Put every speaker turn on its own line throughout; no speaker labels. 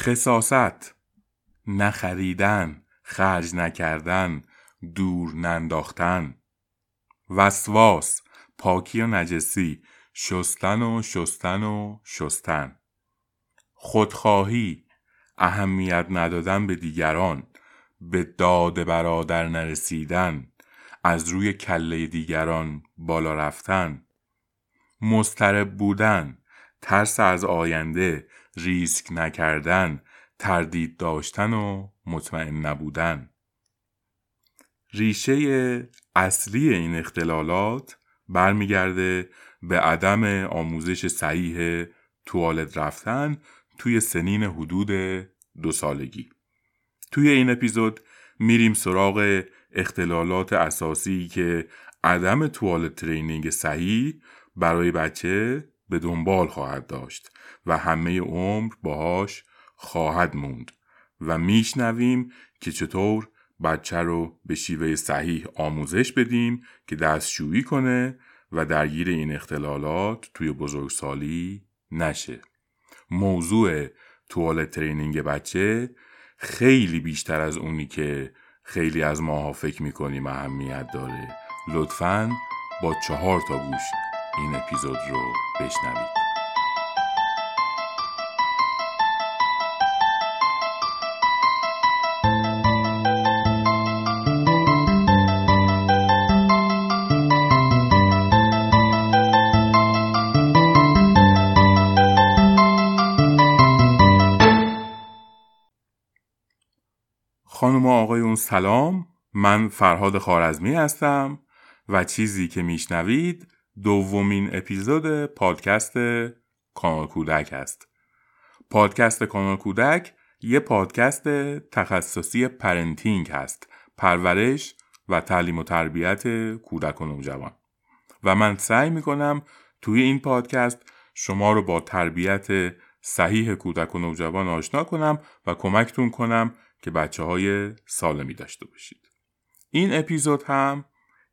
خصاست نخریدن خرج نکردن دور ننداختن. وسواس پاکی و نجسی شستن و شستن و شستن. خودخواهی اهمیت ندادن به دیگران به داد برادر نرسیدن از روی کله دیگران بالا رفتن. مسترب بودن ترس از آینده ریسک نکردن تردید داشتن و مطمئن نبودن. ریشه اصلی این اختلالات برمیگرده به عدم آموزش صحیح توالت رفتن توی سنین حدود دو سالگی. توی این اپیزود میریم سراغ اختلالات اساسی که عدم توالت ترینینگ صحیح برای بچه به دنبال خواهد داشت و همه عمر باهاش خواهد موند و میشنویم که چطور بچه رو به شیوه صحیح آموزش بدیم که دستشویی کنه و درگیر این اختلالات توی بزرگسالی نشه. موضوع توالت ترینینگ بچه خیلی بیشتر از اونی که خیلی از ماها فکر می‌کنیم اهمیت داره. لطفا با چهار تا گوش این اپیزود رو بشنوید. خانم و آقایون سلام. من فرهاد خوارزمی هستم و چیزی که میشنوید دومین اپیزود پادکست کانال کودک است. پادکست کانال کودک یه پادکست تخصصی parenting هست پرورش و تعلیم و تربیت کودک و نوجوان. و من سعی می‌کنم توی این پادکست شما رو با تربیت صحیح کودک و نوجوان آشنا کنم و کمکتون کنم که بچه های سالمی داشته باشید. این اپیزود هم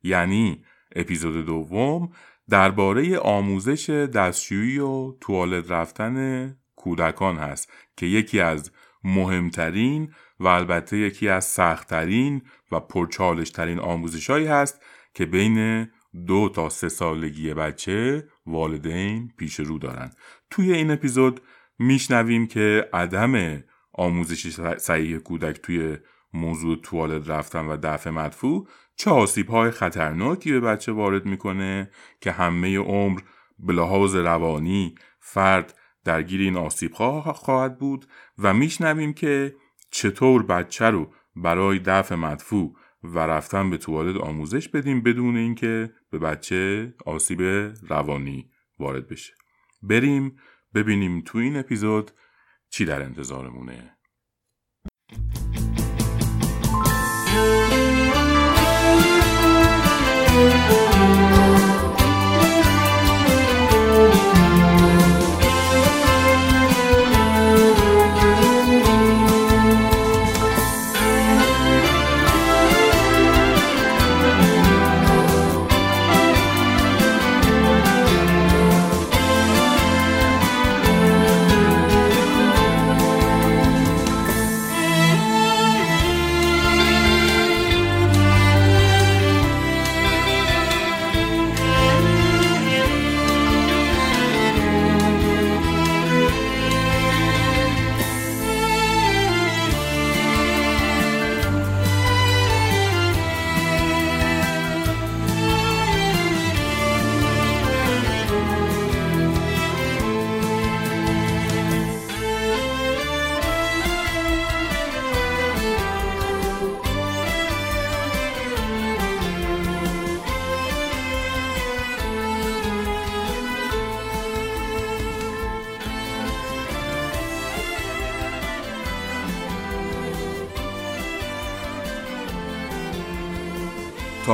یعنی اپیزود دوم درباره آموزش دستشویی و توالت رفتن کودکان هست که یکی از مهمترین و البته یکی از سختترین و پرچالشترین آموزشهایی هست که بین دو تا سه سالگی بچه والدین پیش رو دارن. توی این اپیزود میشنویم که عدم آموزش صحیح کودک توی موضوع توالت رفتن و دفع مدفوع چه آسیب های خطرناکی به بچه وارد می‌کنه که همه عمر به لحاظ روانی فرد درگیر این آسیب خواهد بود و میشنویم که چطور بچه رو برای دفع مدفوع و رفتن به توالت آموزش بدیم بدون اینکه به بچه آسیب روانی وارد بشه. بریم ببینیم تو این اپیزود چی در انتظارمونه.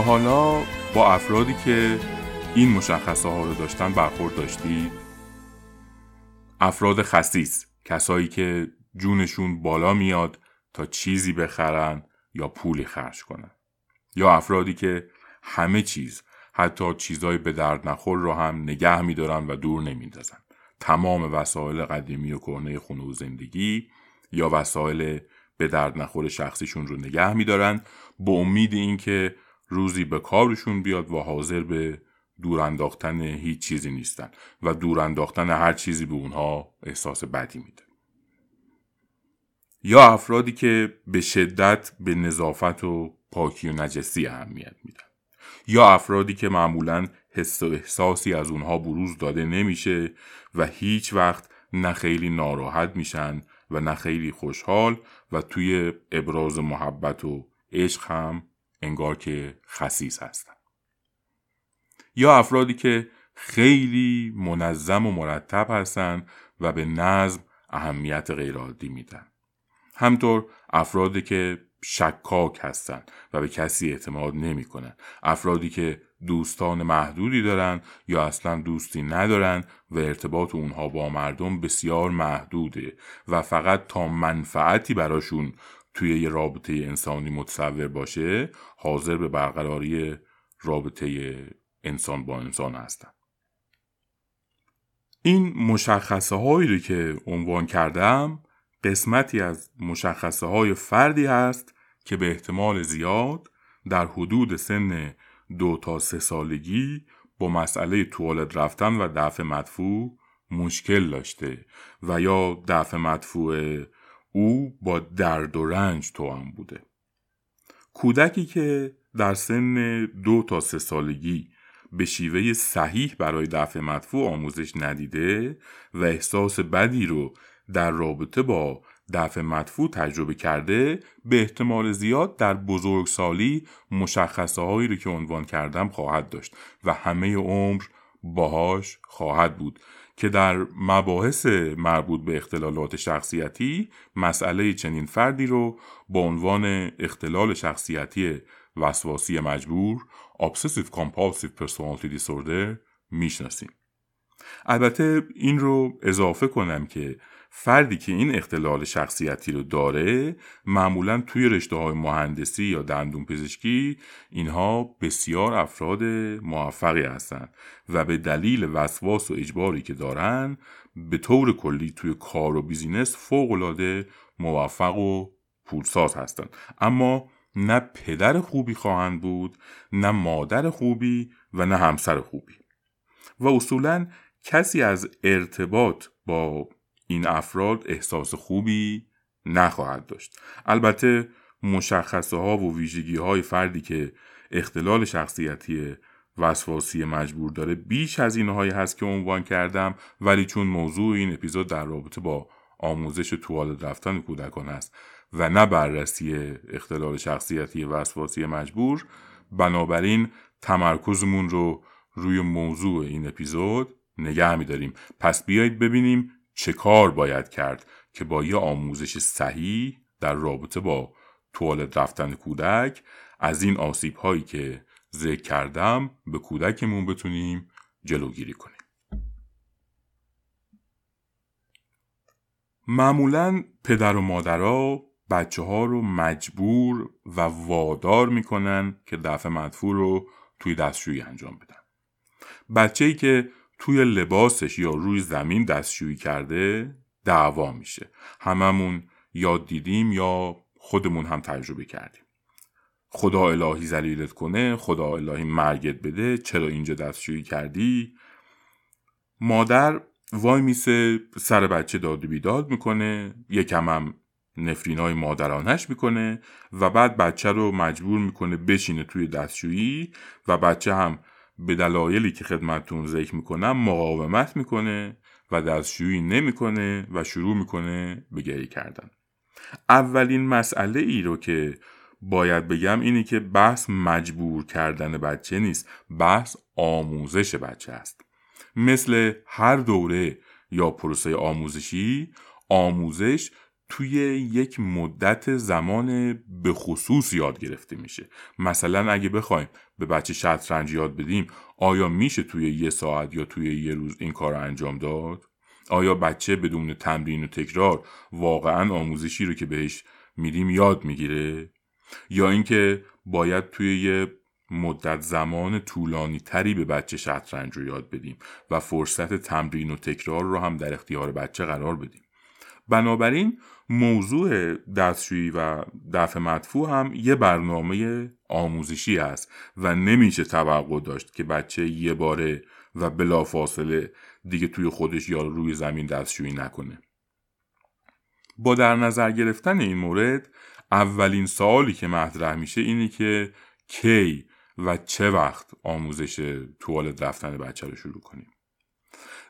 حالا با افرادی که این مشخصه ها رو داشتن برخورد داشتید؟ افراد خصیص کسایی که جونشون بالا میاد تا چیزی بخرن یا پولی خرج کنن. یا افرادی که همه چیز حتی چیزای به درد نخور رو هم نگه میدارن و دور نمیندازن. تمام وسایل قدیمی و کهنه خونه و زندگی یا وسایل به درد نخور شخصیشون رو نگه میدارن. با امید اینکه روزی به کارشون بیاد و حاضر به دور انداختن هیچ چیزی نیستن و دور انداختن هر چیزی به اونها احساس بدی میده. یا افرادی که به شدت به نظافت و پاکی و نجسی اهمیت میدن. یا افرادی که معمولا حس و احساسی از اونها بروز داده نمیشه و هیچ وقت نه خیلی ناراحت میشن و نه خیلی خوشحال و توی ابراز محبت و عشق هم انگار که خصیص هستن یا افرادی که خیلی منظم و مرتب هستن و به نظم اهمیت غیرعادی میدن همطور افرادی که شکاک هستند و به کسی اعتماد نمی کنن. افرادی که دوستان محدودی دارن یا اصلا دوستی ندارن و ارتباط اونها با مردم بسیار محدوده و فقط تا منفعتی براشون توی یه رابطه انسانی متصور باشه حاضر به برقراری رابطه انسان با انسان هستن این مشخصه هایی رو که عنوان کردم قسمتی از مشخصه های فردی هست که به احتمال زیاد در حدود سن دو تا سه سالگی با مسئله توالت رفتن و دفع مدفوع مشکل داشته و یا دفع مدفوع او با درد و رنج توام بوده. کودکی که در سن دو تا سه سالگی به شیوه صحیح برای دفع مدفوع آموزش ندیده و احساس بدی رو در رابطه با دفع مدفوع تجربه کرده به احتمال زیاد در بزرگسالی مشخصه هایی رو که عنوان کردم خواهد داشت و همه عمر باهاش خواهد بود. که در مباحث مربوط به اختلالات شخصیتی مسئله چنین فردی رو با عنوان اختلال شخصیتی وسواسی مجبور Obsessive Compulsive Personality Disorder می‌شناسیم. البته این رو اضافه کنم که فردی که این اختلال شخصیتی رو داره معمولا توی رشته های مهندسی یا دندون پزشکی اینها بسیار افراد موفقی هستند و به دلیل وسواس و اجباری که دارن به طور کلی توی کار و بیزینس فوقالعاده موفق و پولساز هستند اما نه پدر خوبی خواهند بود نه مادر خوبی و نه همسر خوبی. و اصولا کسی از ارتباط با این افراد احساس خوبی نخواهد داشت. البته مشخصه ها و ویژگی های فردی که اختلال شخصیتی وسواسی مجبور داره بیش از اینهایی هست که عنوان کردم ولی چون موضوع این اپیزود در رابطه با آموزش توالت رفتن کودکان است و نه بررسی اختلال شخصیتی وسواسی مجبور بنابراین تمرکزمون رو روی موضوع این اپیزود نگه میداریم. پس بیایید ببینیم چه کار باید کرد که با یه آموزش صحیح در رابطه با توالت رفتن کودک از این آسیب هایی که ذکر کردم به کودکمون بتونیم جلوگیری کنیم؟ معمولا پدر و مادرها بچه ها رو مجبور و وادار می‌کنن که دفع مدفوع رو توی دستشویی انجام بدن. بچه ای که توی لباسش یا روی زمین دستشویی کرده دعوا میشه. هممون یاد دیدیم یا خودمون هم تجربه کردیم. خدا الهی زلیلت کنه خدا الهی مرگت بده چرا اینجا دستشویی کردی؟ مادر وای میسه سر بچه داد و بیداد می‌کنه یکم هم نفرین های مادرانش می‌کنه و بعد بچه رو مجبور می‌کنه بشینه توی دستشویی و بچه هم به دلایلی که خدمتتون ذکر می‌کنم مقاومت می‌کنه و دستشویی نمی‌کنه و شروع می‌کنه به گریه کردن. اولین مسئله ای رو که باید بگم اینه که بحث مجبور کردن بچه نیست بحث آموزش بچه است. مثل هر دوره یا پروسه آموزشی آموزش توی یک مدت زمان به خصوص یاد گرفته میشه. مثلا اگه بخوایم به بچه شطرنج یاد بدیم آیا میشه توی یه ساعت یا توی یه روز این کار رو انجام داد؟ آیا بچه بدون تمرین و تکرار واقعا آموزشی رو که بهش میدیم یاد می‌گیره؟ یا اینکه باید توی یه مدت زمان طولانی تری به بچه شطرنج رو یاد بدیم و فرصت تمرین و تکرار رو هم در اختیار بچه قرار بدیم. بنابراین موضوع دستشویی و دفع مدفوع هم یه برنامه آموزشی است و نمیشه توقع داشت که بچه یه باره و بلافاصله دیگه توی خودش یا روی زمین دستشویی نکنه. با در نظر گرفتن این مورد اولین سوالی که مطرح میشه اینه که کی و چه وقت آموزش توالت رفتن بچه رو شروع کنیم؟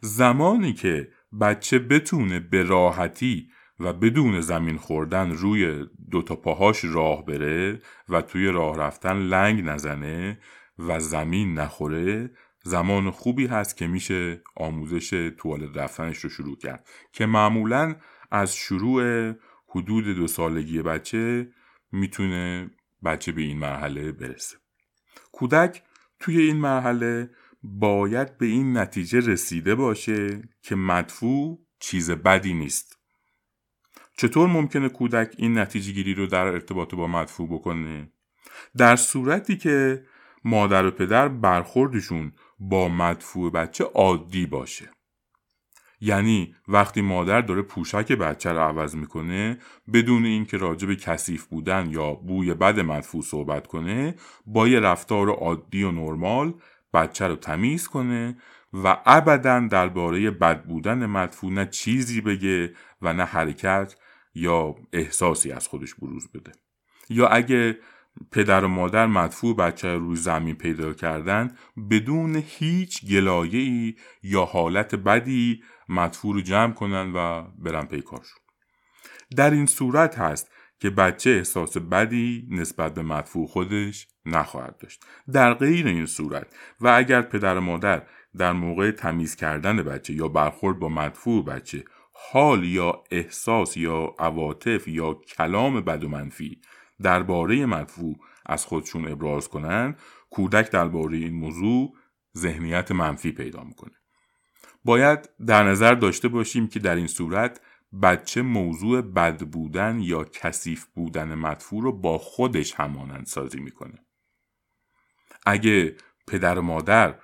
زمانی که بچه بتونه به راحتی و بدون زمین خوردن روی دوتا پاهاش راه بره و توی راه رفتن لنگ نزنه و زمین نخوره زمان خوبی هست که میشه آموزش توالت رفتنش رو شروع کرد. که معمولا از شروع حدود دو سالگی بچه می‌تونه بچه به این مرحله برسه. کودک توی این مرحله باید به این نتیجه رسیده باشه که مدفوع چیز بدی نیست. چطور ممکنه کودک این نتیجه گیری رو در ارتباط با مدفوع بکنه؟ در صورتی که مادر و پدر برخوردشون با مدفوع بچه عادی باشه یعنی وقتی مادر داره پوشک بچه رو عوض می‌کنه بدون اینکه راجع به کثیف بودن یا بوی بد مدفوع صحبت کنه با یه رفتار عادی و نرمال بچه رو تمیز کنه و ابدا درباره بد بودن مدفوع نه چیزی بگه و نه حرکت یا احساسی از خودش بروز بده. یا اگه پدر و مادر مدفوع بچه رو روی زمین پیدا کردن بدون هیچ گلایه یا حالت بدی مدفوع رو جمع کنن و برن پیکارشون در این صورت هست که بچه احساس بدی نسبت به مدفوع خودش نخواهد داشت. در غیر این صورت و اگر پدر و مادر در موقع تمیز کردن بچه یا برخورد با مدفوع بچه حال یا احساس یا عواطف یا کلام بد و منفی درباره مدفوع از خودشون ابراز کنن کودک درباره این موضوع ذهنیت منفی پیدا می‌کنه. باید در نظر داشته باشیم که در این صورت بچه موضوع بد بودن یا کثیف بودن مدفوع رو با خودش همانند سازی می‌کنه. اگه پدر و مادر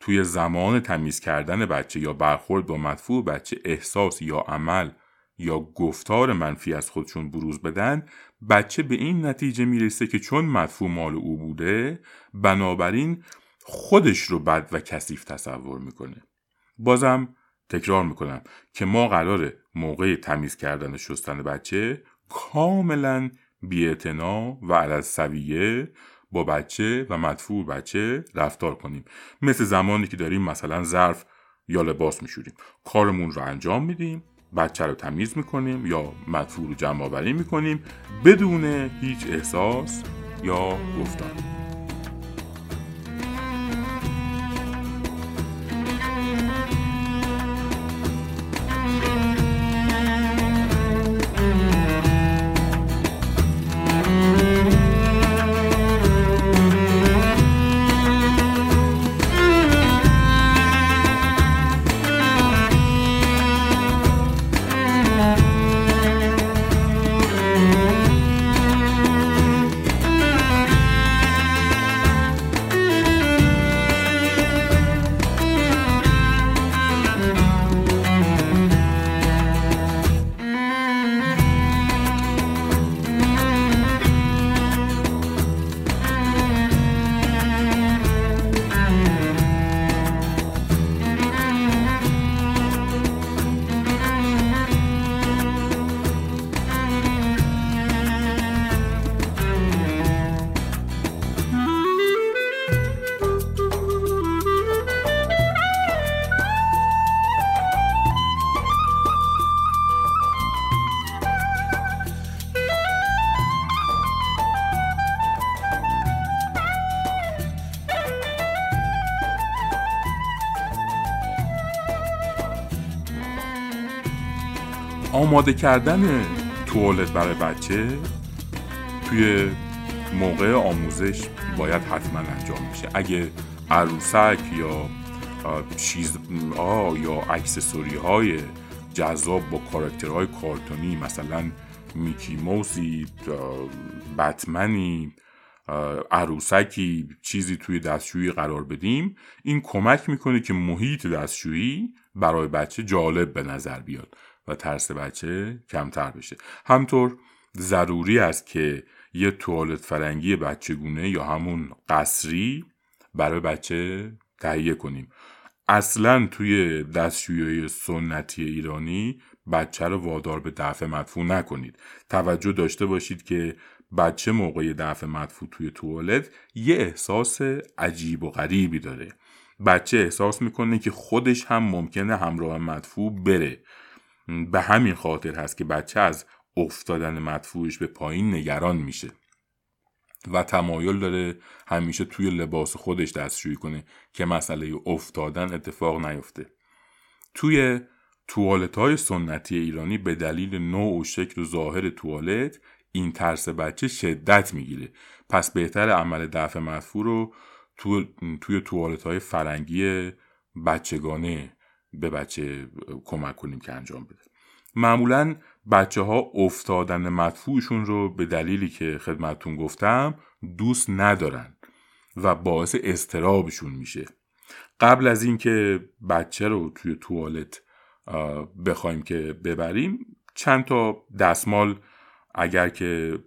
توی زمان تمیز کردن بچه یا برخورد با مدفوع بچه احساس یا عمل یا گفتار منفی از خودشون بروز بدن بچه به این نتیجه می‌رسه که چون مدفوع مال او بوده بنابراین خودش رو بد و کثیف تصور می‌کنه. بازم تکرار می‌کنم که ما قراره موقع تمیز کردن شستن بچه کاملا بیاعتنا و عدد سویه با بچه و مدفوع بچه رفتار کنیم. مثل زمانی که داریم مثلا ظرف یا لباس میشوریم. کارمون رو انجام میدیم بچه رو تمیز می‌کنیم یا مدفوع رو جمع آوری می‌کنیم بدون هیچ احساس یا گفتار. آماده کردن توالت برای بچه توی موقع آموزش باید حتما انجام میشه. اگه عروسک یا چیز یا اکسسوری های جذاب با کاراکترهای کارتونی مثلا میکی موسی بتمنی عروسکی چیزی توی دستشویی قرار بدیم این کمک می‌کنه که محیط دستشویی برای بچه جالب به نظر بیاد. و ترس بچه کمتر بشه. همطور ضروری است که یه توالت فرنگی بچگونه یا همون قصری برای بچه تهیه کنیم. اصلا توی دستشویی سنتی ایرانی بچه رو وادار به دفع مدفوع نکنید. توجه داشته باشید که بچه موقع دفع مدفوع توی توالت یه احساس عجیب و غریبی داره. بچه احساس می‌کنه که خودش هم ممکنه همراه مدفوع بره. به همین خاطر هست که بچه از افتادن مدفوعش به پایین نگران میشه. و تمایل داره همیشه توی لباس خودش دستشویی کنه که مسئله افتادن اتفاق نیفته. توی توالت های سنتی ایرانی به دلیل نوع و شکل و ظاهر توالت این ترس بچه شدت می‌گیره. پس بهتر عمل دفع مدفوع رو تو، توی توالت های فرنگی بچگانه به بچه کمک کنیم که انجام بده. معمولا بچه ها افتادن مدفوعشون رو به دلیلی که خدمتون گفتم دوست ندارن و باعث استرابشون میشه. قبل از اینکه بچه رو توی توالت بخوایم که ببریم چند تا دستمال اگر که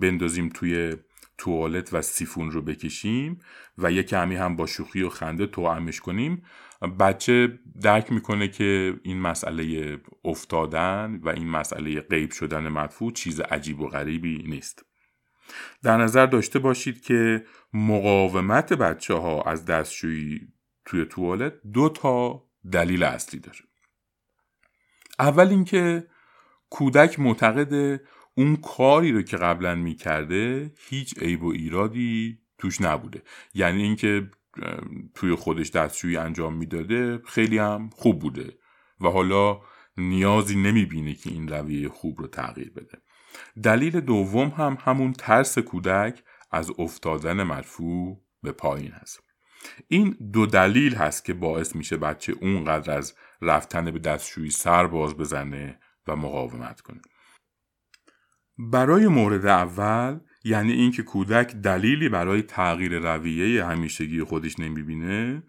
بندازیم توی توالت و سیفون رو بکشیم و یه کمی هم با شوخی و خنده توامش کنیم. بچه درک می‌کنه که این مسئله افتادن و این مسئله غیب شدن مدفوع چیز عجیب و غریبی نیست. در نظر داشته باشید که مقاومت بچه ها از دستشویی توی توالت دو تا دلیل اصلی داره. اول اینکه کودک معتقد اون کاری رو که قبلا می‌کرده هیچ عیب و ایرادی توش نبوده. یعنی اینکه توی خودش دستشویی انجام می‌داده خیلی هم خوب بوده و حالا نیازی نمی‌بینه که این رویه خوب رو تغییر بده. دلیل دوم هم همون ترس کودک از افتادن مرفوع به پایین هست. این دو دلیل هست که باعث میشه بچه اونقدر از رفتن به دستشویی سر باز بزنه و مقاومت کنه. برای مورد اول یعنی اینکه کودک دلیلی برای تغییر رویه همیشگی خودش نمی‌بینه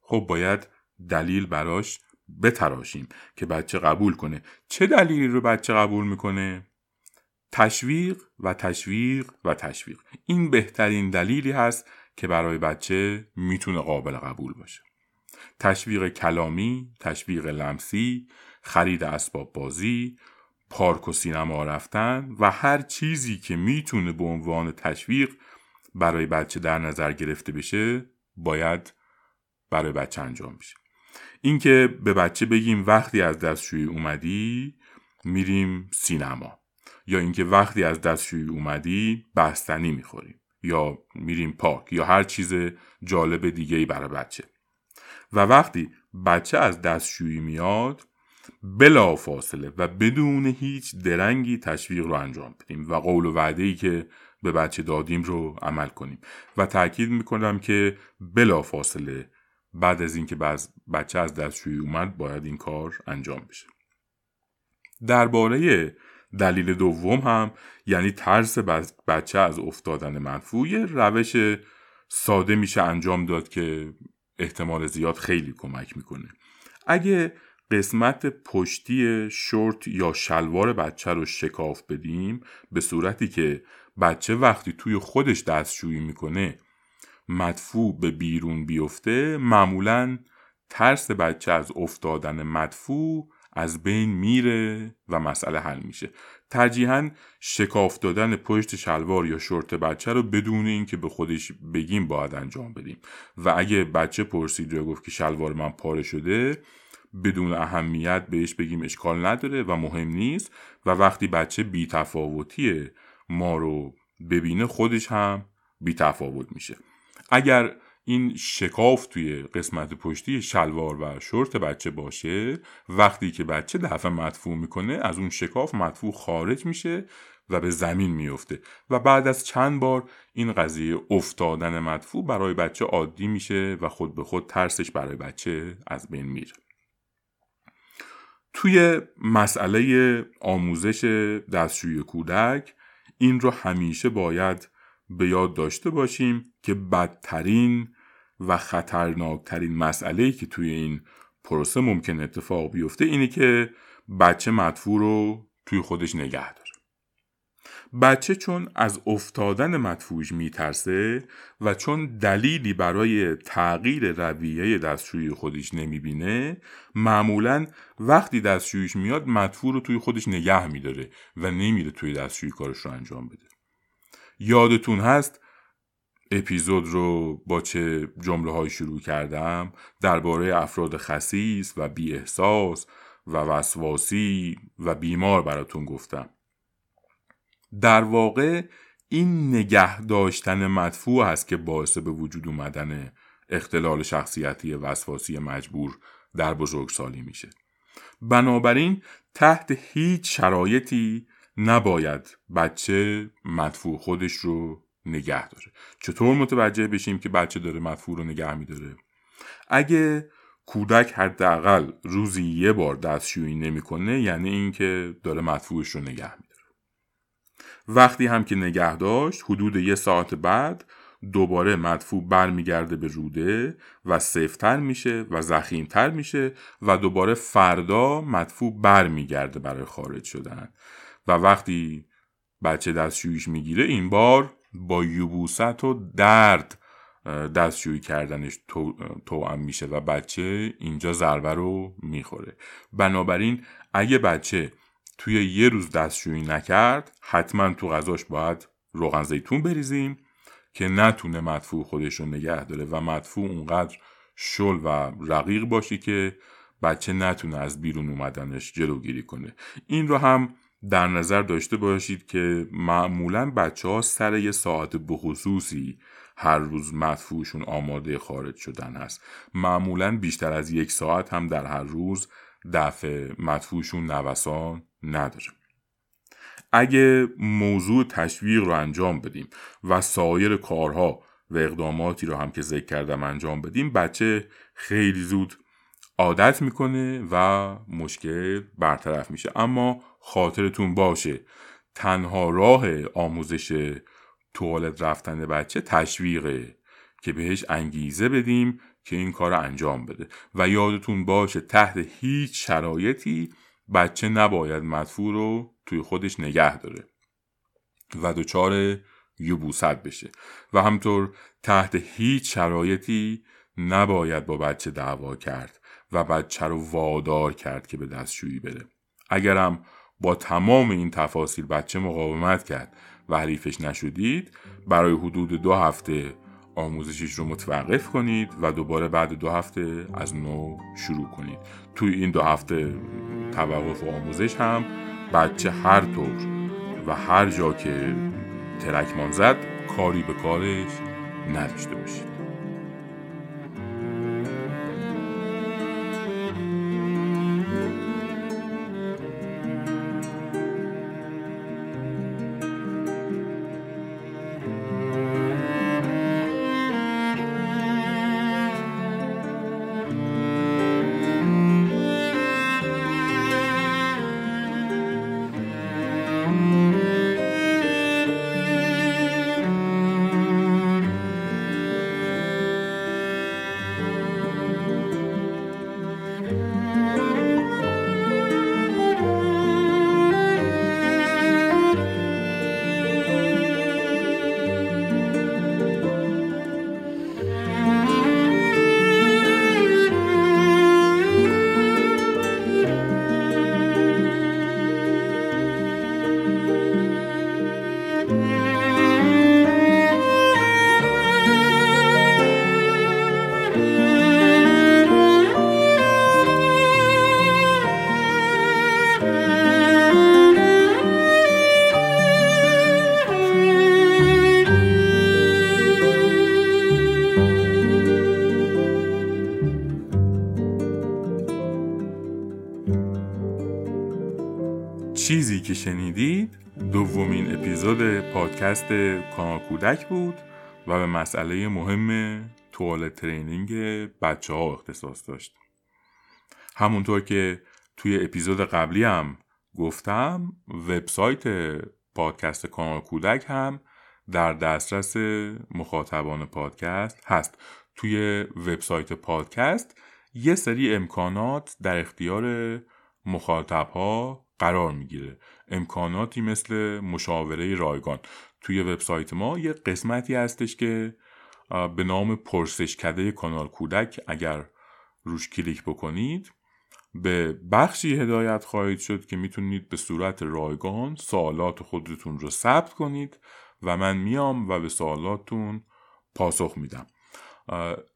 خب باید دلیل براش بتراشیم که بچه قبول کنه. چه دلیلی رو بچه قبول می‌کنه؟ تشویق و تشویق و تشویق. این بهترین دلیلی هست که برای بچه می‌تونه قابل قبول باشه. تشویق کلامی، تشویق لمسی، خرید اسباب بازی، پارک و سینما رفتن و هر چیزی که می‌تونه به عنوان تشویق برای بچه در نظر گرفته بشه باید برای بچه انجام بشه. اینکه به بچه بگیم وقتی از دستشویی اومدی میریم سینما. یا اینکه وقتی از دستشویی اومدی بستنی می‌خوریم. یا میریم پارک یا هر چیز جالب دیگه ای برای بچه. و وقتی بچه از دستشویی میاد بلا فاصله و بدون هیچ درنگی تشویق رو انجام بدیم و قول و وعده ای که به بچه دادیم رو عمل کنیم. و تاکید می‌کنم که بلا فاصله بعد از اینکه بچه از دستشویی اومد باید این کار انجام بشه. درباره دلیل دوم هم یعنی ترس بچه از افتادن منفوع روش ساده میشه انجام داد که احتمال زیاد خیلی کمک می‌کنه. اگه قسمت پشتی شورت یا شلوار بچه رو شکاف بدیم به صورتی که بچه وقتی توی خودش دستشویی می‌کنه مدفوع به بیرون بیفته معمولا ترس بچه از افتادن مدفوع از بین میره و مسئله حل میشه. ترجیحاً شکاف دادن پشت شلوار یا شورت بچه رو بدون اینکه به خودش بگیم باید انجام بدیم. و اگه بچه پرسید یا گفت که شلوار من پاره شده بدون اهمیت بهش بگیم اشکال نداره و مهم نیست و وقتی بچه بیتفاوتی ما رو ببینه خودش هم بیتفاوت میشه. اگر این شکاف توی قسمت پشتی شلوار و شورت بچه باشه وقتی که بچه دفعه مدفوع می‌کنه از اون شکاف مدفوع خارج میشه و به زمین میفته و بعد از چند بار این قضیه افتادن مدفوع برای بچه عادی میشه و خود به خود ترسش برای بچه از بین میره. توی مسئله آموزش دستشوی کودک این رو همیشه باید به یاد داشته باشیم که بدترین و خطرناکترین مسئله که توی این پروسه ممکن اتفاق بیفته اینه که بچه مدفوع رو توی خودش نگه داره. بچه چون از افتادن مدفوعش میترسه و چون دلیلی برای تغییر رویه دستشویی خودش نمی‌بینه معمولا وقتی دستشویش میاد مدفوع رو توی خودش نگه میداره و نمیره توی دستشویی کارش رو انجام بده. یادتون هست اپیزود رو با چه جمله های شروع کردم؟ درباره افراد خسیس و بی احساس و وسواسی و بیمار براتون گفتم. در واقع این نگه داشتن مدفوع هست که باعث به وجود اومدن اختلال شخصیتی وسواسی مجبور در بزرگسالی میشه. بنابراین تحت هیچ شرایطی نباید بچه مدفوع خودش رو نگه داره. چطور متوجه بشیم که بچه داره مدفوع رو نگه میداره؟ اگه کودک حداقل روزی یه بار دستشویی نمی‌کنه یعنی اینکه داره مدفوعش رو نگه میداره. وقتی هم که نگه داشت حدود یه ساعت بعد دوباره مدفوع برمیگرده به روده و سفتر میشه و زخیمتر میشه و دوباره فردا مدفوع برمیگرده برای خارج شدن. و وقتی بچه دستشویش می‌گیره این بار با یوبوست و درد دستشویی کردنش توام میشه و بچه اینجا ضربه رو می‌خوره. بنابراین اگه بچه توی یه روز دستشویی نکرد حتما تو غذاش باید روغن زیتون بریزیم که نتونه مدفوع خودش رو نگه داره و مدفوع اونقدر شل و رقیق باشی که بچه نتونه از بیرون اومدنش جلوگیری کنه. این رو هم در نظر داشته باشید که معمولا بچه ها سر یه ساعت بخصوصی هر روز مدفوعشون آماده خارج شدن هست. معمولا بیشتر از یک ساعت هم در هر روز دفع مدفوعشون نوسان نداره اگه موضوع تشویق رو انجام بدیم و سایر کارها و اقداماتی رو هم که ذکر کردم انجام بدیم بچه خیلی زود عادت می‌کنه و مشکل برطرف میشه. اما خاطرتون باشه تنها راه آموزش توالت رفتن بچه تشویقه که بهش انگیزه بدیم که این کار انجام بده. و یادتون باشه تحت هیچ شرایطی بچه نباید مدفوع رو توی خودش نگه داره و دچار یوبوست بشه. و همطور تحت هیچ شرایطی نباید با بچه دعوا کرد و بچه رو وادار کرد که به دستشویی بره. اگرم با تمام این تفاصیل بچه مقاومت کرد و حریفش نشدید برای حدود دو هفته آموزشش رو متوقف کنید و دوباره بعد دو هفته از نو شروع کنید. توی این دو هفته توقف و آموزش هم بچه هر طور و هر جا که ترکمان زد کاری به کارش نداشته باشید. پادکست کانال کودک بود و به مسئله مهم توالت ترینینگ بچه ها اختصاص داشت. همونطور که توی اپیزود قبلی هم گفتم وبسایت پادکست کانال کودک هم در دسترس مخاطبان پادکست هست. توی وبسایت پادکست یه سری امکانات در اختیار مخاطب ها قرار می‌گیره. امکاناتی مثل مشاوره رایگان. توی وبسایت ما یه قسمتی هستش که به نام پرسشکده کانال کودک اگر روش کلیک بکنید به بخشی هدایت خواهید شد که می‌تونید به صورت رایگان سوالات خودتون رو ثبت کنید و من میام و به سوالاتتون پاسخ میدم.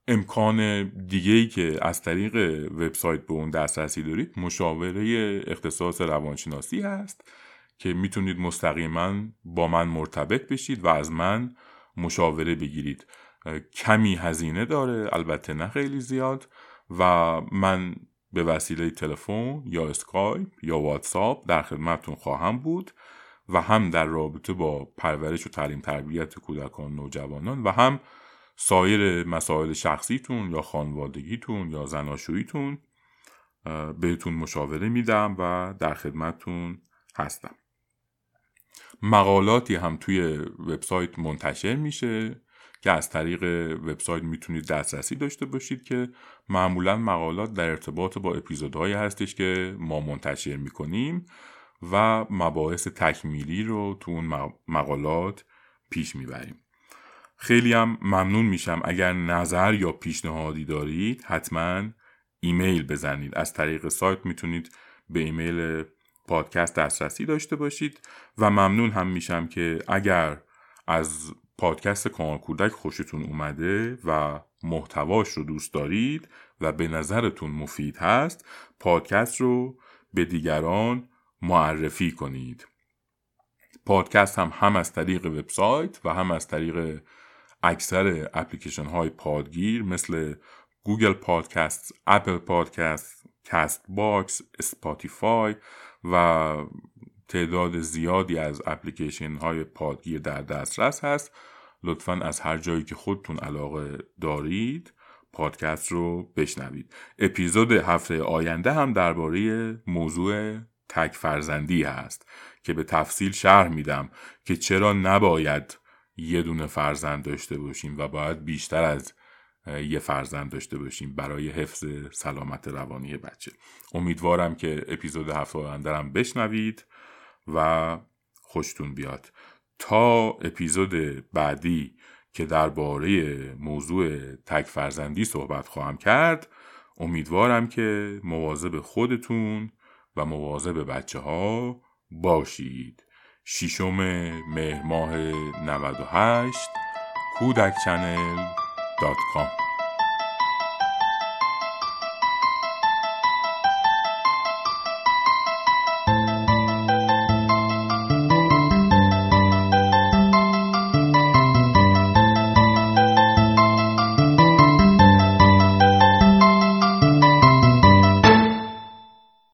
امکان دیگه ای که از طریق وبسایت به اون دسترسی دارید مشاوره اختصاص روانشناسی هست. که می‌تونید مستقیما با من مرتبط بشید و از من مشاوره بگیرید. کمی هزینه داره البته نه خیلی زیاد و من به وسیله تلفن یا اسکایپ یا واتساپ در خدمتتون خواهم بود و هم در رابطه با پرورش و تعلیم تربیت کودکان نوجوانان و هم سایر مسائل شخصیتون یا خانوادگیتون یا زناشوییتون بهتون مشاوره میدم و در خدمتتون هستم. مقالاتی هم توی وبسایت منتشر میشه که از طریق وبسایت می‌تونید دسترسی داشته باشید که معمولا مقالات در ارتباط با اپیزودهایی هستش که ما منتشر می‌کنیم و مباحث تکمیلی رو تو اون مقالات پیش می‌بریم. خیلی هم ممنون میشم. اگر نظر یا پیشنهادی دارید حتما ایمیل بزنید. از طریق سایت می‌تونید به ایمیل پادکست دسترسی داشته باشید و ممنون هم میشم که اگر از پادکست کانال کودک خوشتون اومده و محتواش رو دوست دارید و به نظرتون مفید هست پادکست رو به دیگران معرفی کنید. پادکست هم هم از طریق وبسایت و هم از طریق اکثر اپلیکیشن های پادگیر مثل Google Podcast، Apple Podcast، Castbox، Spotify و تعداد زیادی از اپلیکیشن های پادگیر در دسترس هست. لطفا از هر جایی که خودتون علاقه دارید پادکست رو بشنوید. اپیزود هفته آینده هم درباره موضوع تک فرزندی هست که به تفصیل شرح میدم که چرا نباید یه دونه فرزند داشته باشیم و باید بیشتر از یه فرزند داشته باشیم برای حفظ سلامت روانی بچه. امیدوارم که اپیزود هفته آینده بشنوید و خوشتون بیاد. تا اپیزود بعدی که درباره موضوع تک فرزندی صحبت خواهم کرد امیدوارم که مواظب خودتون و مواظب بچه ها باشید. ششم مهر ماه 98 کودک چنل دات کام.